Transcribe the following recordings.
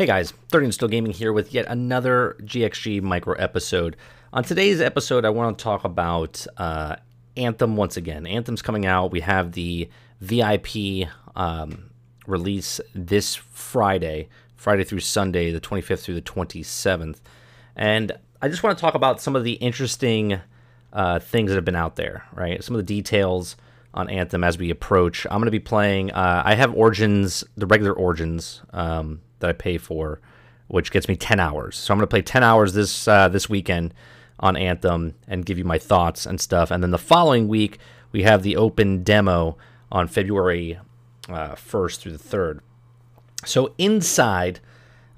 Hey guys, 30 and Still Gaming here with yet another GXG micro episode. On today's episode, I want to talk about uh, Anthem once again. Anthem's coming out. We have the VIP um, release this Friday, Friday through Sunday, the 25th through the 27th. And I just want to talk about some of the interesting uh, things that have been out there, right? Some of the details on Anthem as we approach. I'm going to be playing, uh, I have Origins, the regular Origins um, that I pay for, which gets me 10 hours. So I'm going to play 10 hours this uh, this weekend on Anthem and give you my thoughts and stuff. And then the following week, we have the open demo on February uh, 1st through the 3rd. So inside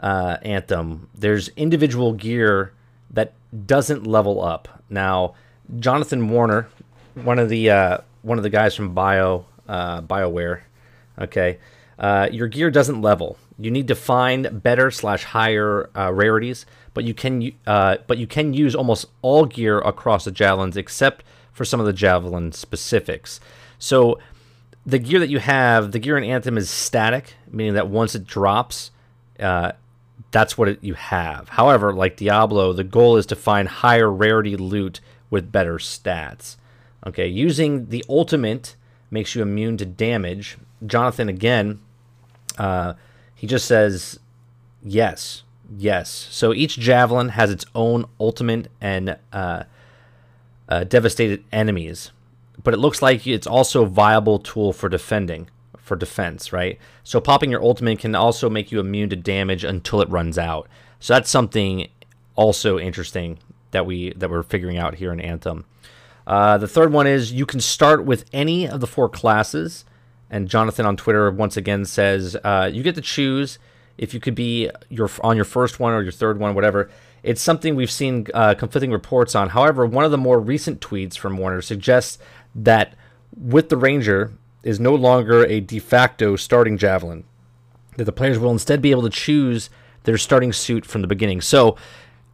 uh, Anthem, there's individual gear that doesn't level up. Now, Jonathan Warner, one of the uh, one of the guys from Bio uh, Bioware, okay, uh, your gear doesn't level. You need to find better slash higher uh, rarities, but you can uh, but you can use almost all gear across the javelins except for some of the javelin specifics. So the gear that you have, the gear in Anthem is static, meaning that once it drops, uh, that's what it, you have. However, like Diablo, the goal is to find higher rarity loot with better stats. Okay, using the ultimate makes you immune to damage. Jonathan again, uh, he just says yes, yes. So each javelin has its own ultimate and uh, uh, devastated enemies, but it looks like it's also a viable tool for defending, for defense, right? So popping your ultimate can also make you immune to damage until it runs out. So that's something also interesting that we that we're figuring out here in Anthem. Uh, the third one is you can start with any of the four classes. And Jonathan on Twitter once again says uh, you get to choose if you could be your on your first one or your third one, whatever. It's something we've seen uh, conflicting reports on. However, one of the more recent tweets from Warner suggests that with the Ranger is no longer a de facto starting javelin. That the players will instead be able to choose their starting suit from the beginning. So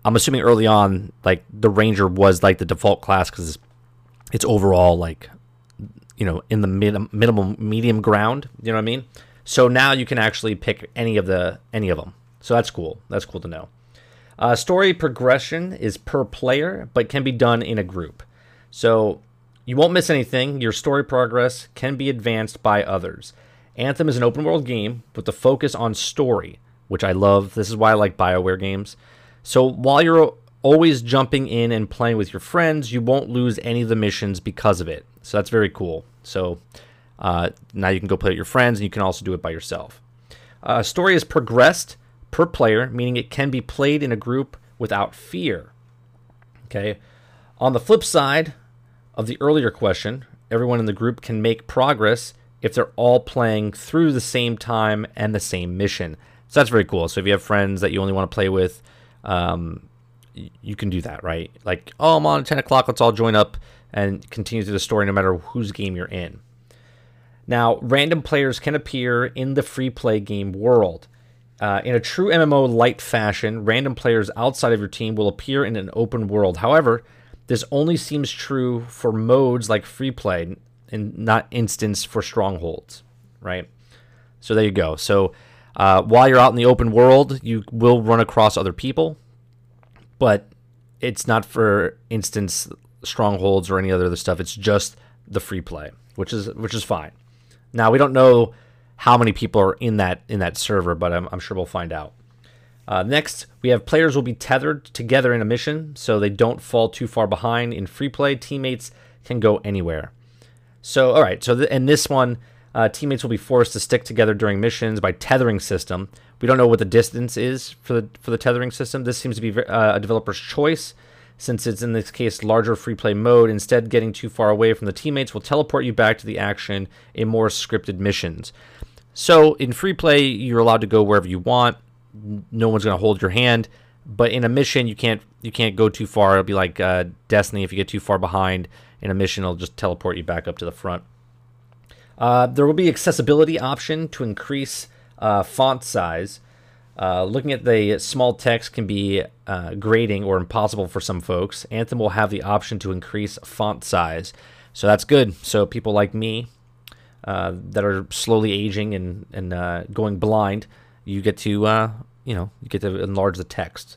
I'm assuming early on, like the Ranger was like the default class because it's overall like you know in the mid- minimum medium ground you know what i mean? So now you can actually pick any of the any of them so that's cool. That's cool to know. Uh, story progression is per player but can be done in a group. So you won't miss anything. Your story progress can be advanced by others. Anthem is an open world game with the focus on story which i love. This is why i like bioware games. So while you're always jumping in and playing with your friends, you won't lose any of the missions because of it. So that's very cool. So uh, now you can go play with your friends, and you can also do it by yourself. Uh, story is progressed per player, meaning it can be played in a group without fear. Okay. On the flip side of the earlier question, everyone in the group can make progress if they're all playing through the same time and the same mission. So that's very cool. So if you have friends that you only want to play with, um, you can do that, right? Like, oh, I'm on at 10 o'clock, let's all join up and continue through the story no matter whose game you're in. Now, random players can appear in the free play game world. Uh, in a true MMO light fashion, random players outside of your team will appear in an open world. However, this only seems true for modes like free play and not instance for strongholds, right? So there you go. So uh, while you're out in the open world, you will run across other people but it's not for instance strongholds or any other stuff. It's just the free play, which is which is fine. Now we don't know how many people are in that in that server, but I'm, I'm sure we'll find out. Uh, next, we have players will be tethered together in a mission, so they don't fall too far behind. In free play, teammates can go anywhere. So, all right. So, th- in this one, uh, teammates will be forced to stick together during missions by tethering system. We don't know what the distance is for the for the tethering system. This seems to be uh, a developer's choice, since it's in this case larger free play mode. Instead, getting too far away from the teammates will teleport you back to the action in more scripted missions. So in free play, you're allowed to go wherever you want. No one's going to hold your hand. But in a mission, you can't you can't go too far. It'll be like uh, Destiny. If you get too far behind in a mission, it'll just teleport you back up to the front. Uh, there will be accessibility option to increase uh, font size. Uh, looking at the small text can be uh, grating or impossible for some folks. Anthem will have the option to increase font size, so that's good. So people like me that are slowly aging and and going blind, you get to you you know, you get to enlarge the text.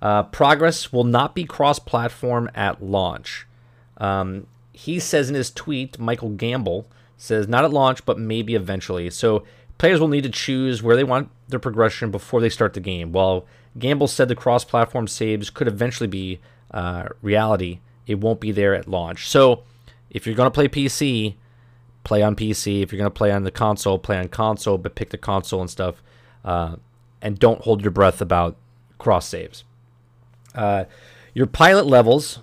Uh, progress will not be cross-platform at launch. Um, he says in his tweet, Michael Gamble says not at launch, but maybe eventually. So players will need to choose where they want their progression before they start the game. While Gamble said the cross-platform saves could eventually be uh, reality, it won't be there at launch. So if you're going to play PC, play on PC. If you're going to play on the console, play on console, but pick the console and stuff. Uh, and don't hold your breath about cross saves. Uh, your pilot levels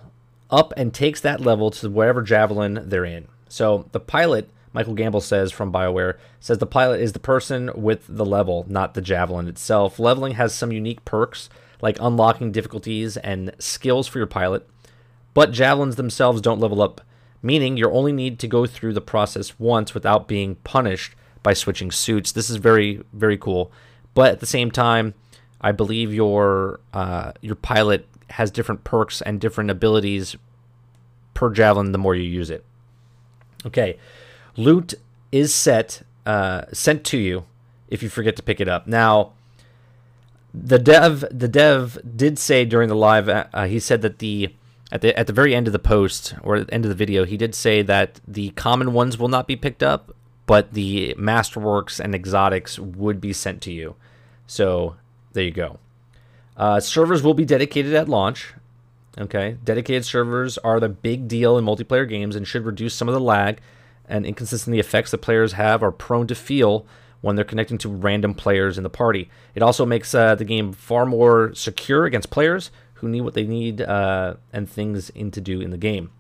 up and takes that level to whatever javelin they're in. So the pilot, Michael Gamble says from BioWare, says the pilot is the person with the level, not the javelin itself. Leveling has some unique perks like unlocking difficulties and skills for your pilot, but javelins themselves don't level up, meaning you only need to go through the process once without being punished by switching suits. This is very, very cool. But at the same time, I believe your uh, your pilot has different perks and different abilities per javelin the more you use it. Okay, loot is set uh, sent to you if you forget to pick it up. Now, the dev the dev did say during the live uh, he said that the at the at the very end of the post or at the end of the video he did say that the common ones will not be picked up but the masterworks and exotics would be sent to you. So there you go. Uh, servers will be dedicated at launch. Okay? Dedicated servers are the big deal in multiplayer games and should reduce some of the lag and inconsistent effects that players have are prone to feel when they're connecting to random players in the party. It also makes uh, the game far more secure against players who need what they need uh, and things in to do in the game.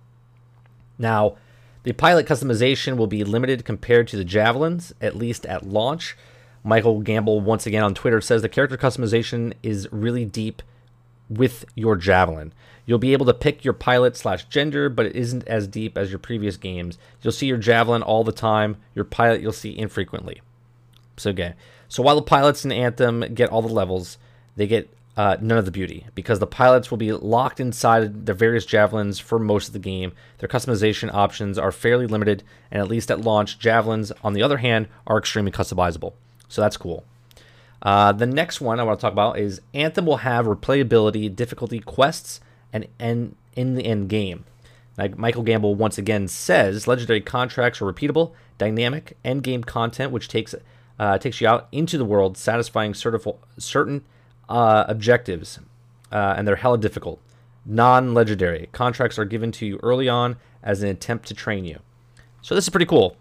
Now, the pilot customization will be limited compared to the javelins, at least at launch. Michael Gamble, once again on Twitter, says the character customization is really deep with your javelin. You'll be able to pick your pilot slash gender, but it isn't as deep as your previous games. You'll see your javelin all the time. Your pilot you'll see infrequently. So okay. So while the pilots in Anthem get all the levels, they get uh, none of the beauty because the pilots will be locked inside their various javelins for most of the game. Their customization options are fairly limited, and at least at launch, javelins, on the other hand, are extremely customizable. So that's cool. Uh, the next one I want to talk about is Anthem will have replayability, difficulty quests, and end in the end game. Like Michael Gamble once again says, legendary contracts are repeatable, dynamic, end game content, which takes uh, takes you out into the world, satisfying certain uh, objectives, uh, and they're hella difficult. Non legendary contracts are given to you early on as an attempt to train you. So this is pretty cool.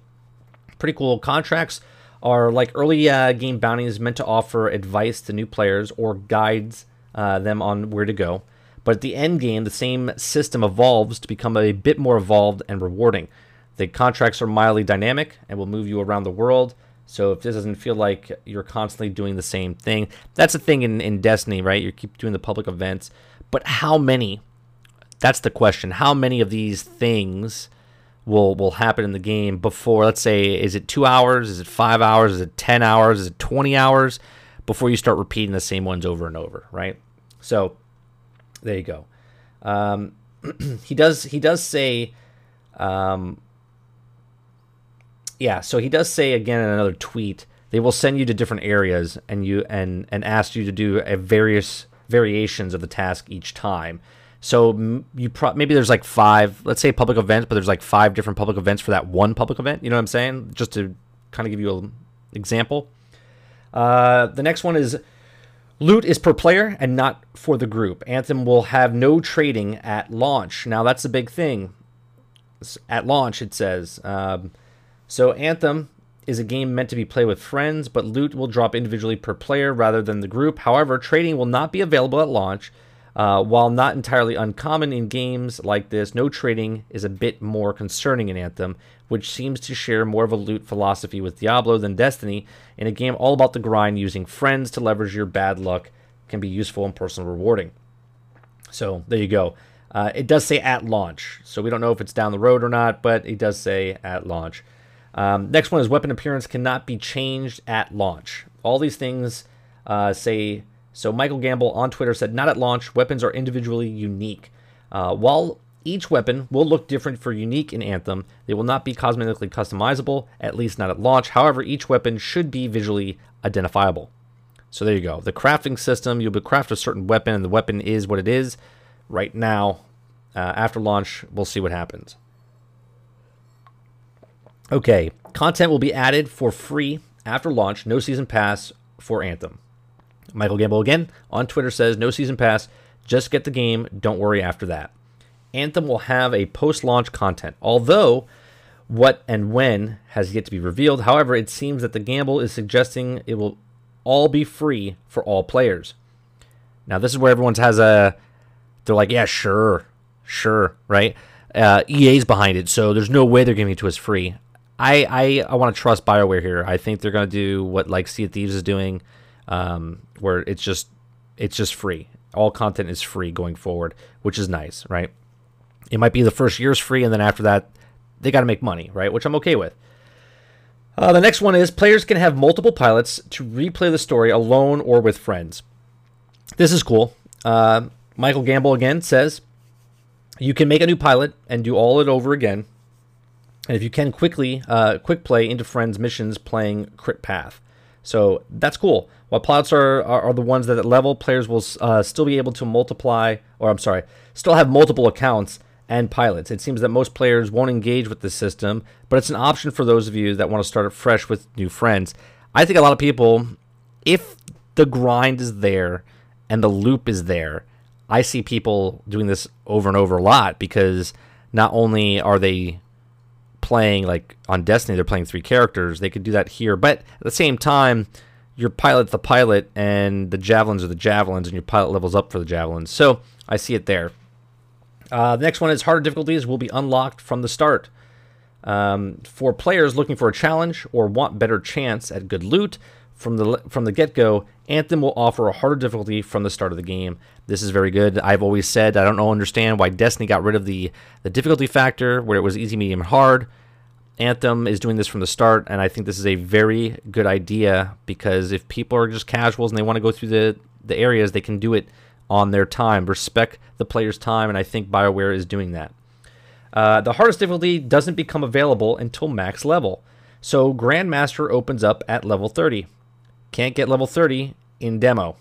Pretty cool. Contracts are like early uh, game bounties meant to offer advice to new players or guides uh, them on where to go. But at the end game, the same system evolves to become a bit more evolved and rewarding. The contracts are mildly dynamic and will move you around the world so if this doesn't feel like you're constantly doing the same thing, that's the thing in, in Destiny, right? You keep doing the public events. But how many? That's the question. How many of these things will will happen in the game before let's say is it two hours, is it five hours, is it ten hours, is it twenty hours before you start repeating the same ones over and over, right? So there you go. Um, he does he does say um, yeah, so he does say again in another tweet, they will send you to different areas and you and and ask you to do a various variations of the task each time. So you pro- maybe there's like five, let's say public events, but there's like five different public events for that one public event. You know what I'm saying? Just to kind of give you an example. Uh, the next one is loot is per player and not for the group. Anthem will have no trading at launch. Now that's a big thing. At launch, it says. Um, so Anthem is a game meant to be played with friends, but loot will drop individually per player rather than the group. However, trading will not be available at launch. Uh, while not entirely uncommon in games like this, no trading is a bit more concerning in Anthem, which seems to share more of a loot philosophy with Diablo than Destiny. In a game all about the grind, using friends to leverage your bad luck can be useful and personal rewarding. So there you go. Uh, it does say at launch, so we don't know if it's down the road or not, but it does say at launch. Um, next one is weapon appearance cannot be changed at launch. All these things uh, say so. Michael Gamble on Twitter said, "Not at launch. Weapons are individually unique. Uh, while each weapon will look different for unique in Anthem, they will not be cosmetically customizable, at least not at launch. However, each weapon should be visually identifiable. So there you go. The crafting system, you'll craft a certain weapon, and the weapon is what it is. Right now, uh, after launch, we'll see what happens. Okay, content will be added for free after launch. No season pass for Anthem. Michael Gamble again on Twitter says no season pass. Just get the game. Don't worry after that. Anthem will have a post launch content, although what and when has yet to be revealed. However, it seems that the Gamble is suggesting it will all be free for all players. Now, this is where everyone's has a. They're like, yeah, sure, sure, right? Uh, EA's behind it, so there's no way they're giving it to us free. I I, I want to trust Bioware here. I think they're gonna do what like Sea of Thieves is doing, um, where it's just it's just free. All content is free going forward, which is nice, right? It might be the first year's free, and then after that, they got to make money, right? Which I'm okay with. Uh, the next one is players can have multiple pilots to replay the story alone or with friends. This is cool. Uh, Michael Gamble again says you can make a new pilot and do all it over again. And if you can quickly, uh, quick play into friends' missions playing Crit Path. So that's cool. While pilots are, are, are the ones that at level, players will uh, still be able to multiply, or I'm sorry, still have multiple accounts and pilots. It seems that most players won't engage with this system, but it's an option for those of you that want to start fresh with new friends. I think a lot of people, if the grind is there and the loop is there, I see people doing this over and over a lot because not only are they playing like on Destiny, they're playing three characters. They could do that here, but at the same time, your pilot's the pilot, and the javelins are the javelins, and your pilot levels up for the javelins. So I see it there. Uh, the next one is harder difficulties will be unlocked from the start. Um, for players looking for a challenge or want better chance at good loot from the from the get-go, Anthem will offer a harder difficulty from the start of the game. This is very good. I've always said I don't know understand why Destiny got rid of the the difficulty factor where it was easy, medium, and hard. Anthem is doing this from the start, and I think this is a very good idea because if people are just casuals and they want to go through the the areas, they can do it on their time. Respect the player's time, and I think BioWare is doing that. Uh, the hardest difficulty doesn't become available until max level. So Grandmaster opens up at level 30. Can't get level 30 in demo.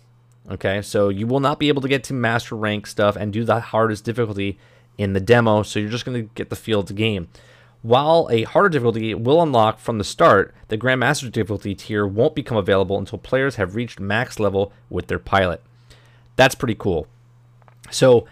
Okay, so you will not be able to get to master rank stuff and do the hardest difficulty in the demo, so you're just going to get the feel of the game. While a harder difficulty will unlock from the start, the Grandmaster difficulty tier won't become available until players have reached max level with their pilot. That's pretty cool. So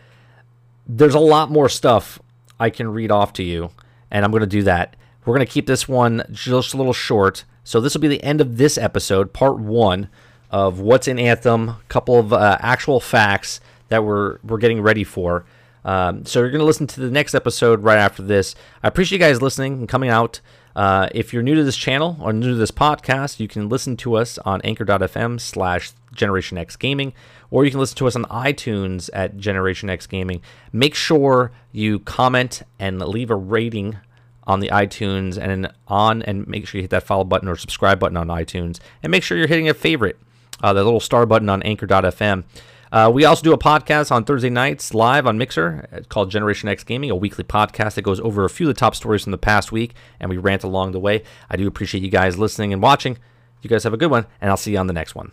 there's a lot more stuff I can read off to you, and I'm going to do that. We're going to keep this one just a little short. So this will be the end of this episode, part one of what's in Anthem, a couple of uh, actual facts that we're we're getting ready for. Um, so you're going to listen to the next episode right after this. I appreciate you guys listening and coming out. Uh, if you're new to this channel or new to this podcast, you can listen to us on anchor.fm slash Generation X Gaming, or you can listen to us on iTunes at Generation X Gaming. Make sure you comment and leave a rating on the iTunes and on, and make sure you hit that follow button or subscribe button on iTunes, and make sure you're hitting a favorite, uh, the little star button on anchor.fm. Uh, we also do a podcast on Thursday nights live on Mixer. It's called Generation X Gaming, a weekly podcast that goes over a few of the top stories from the past week, and we rant along the way. I do appreciate you guys listening and watching. You guys have a good one, and I'll see you on the next one.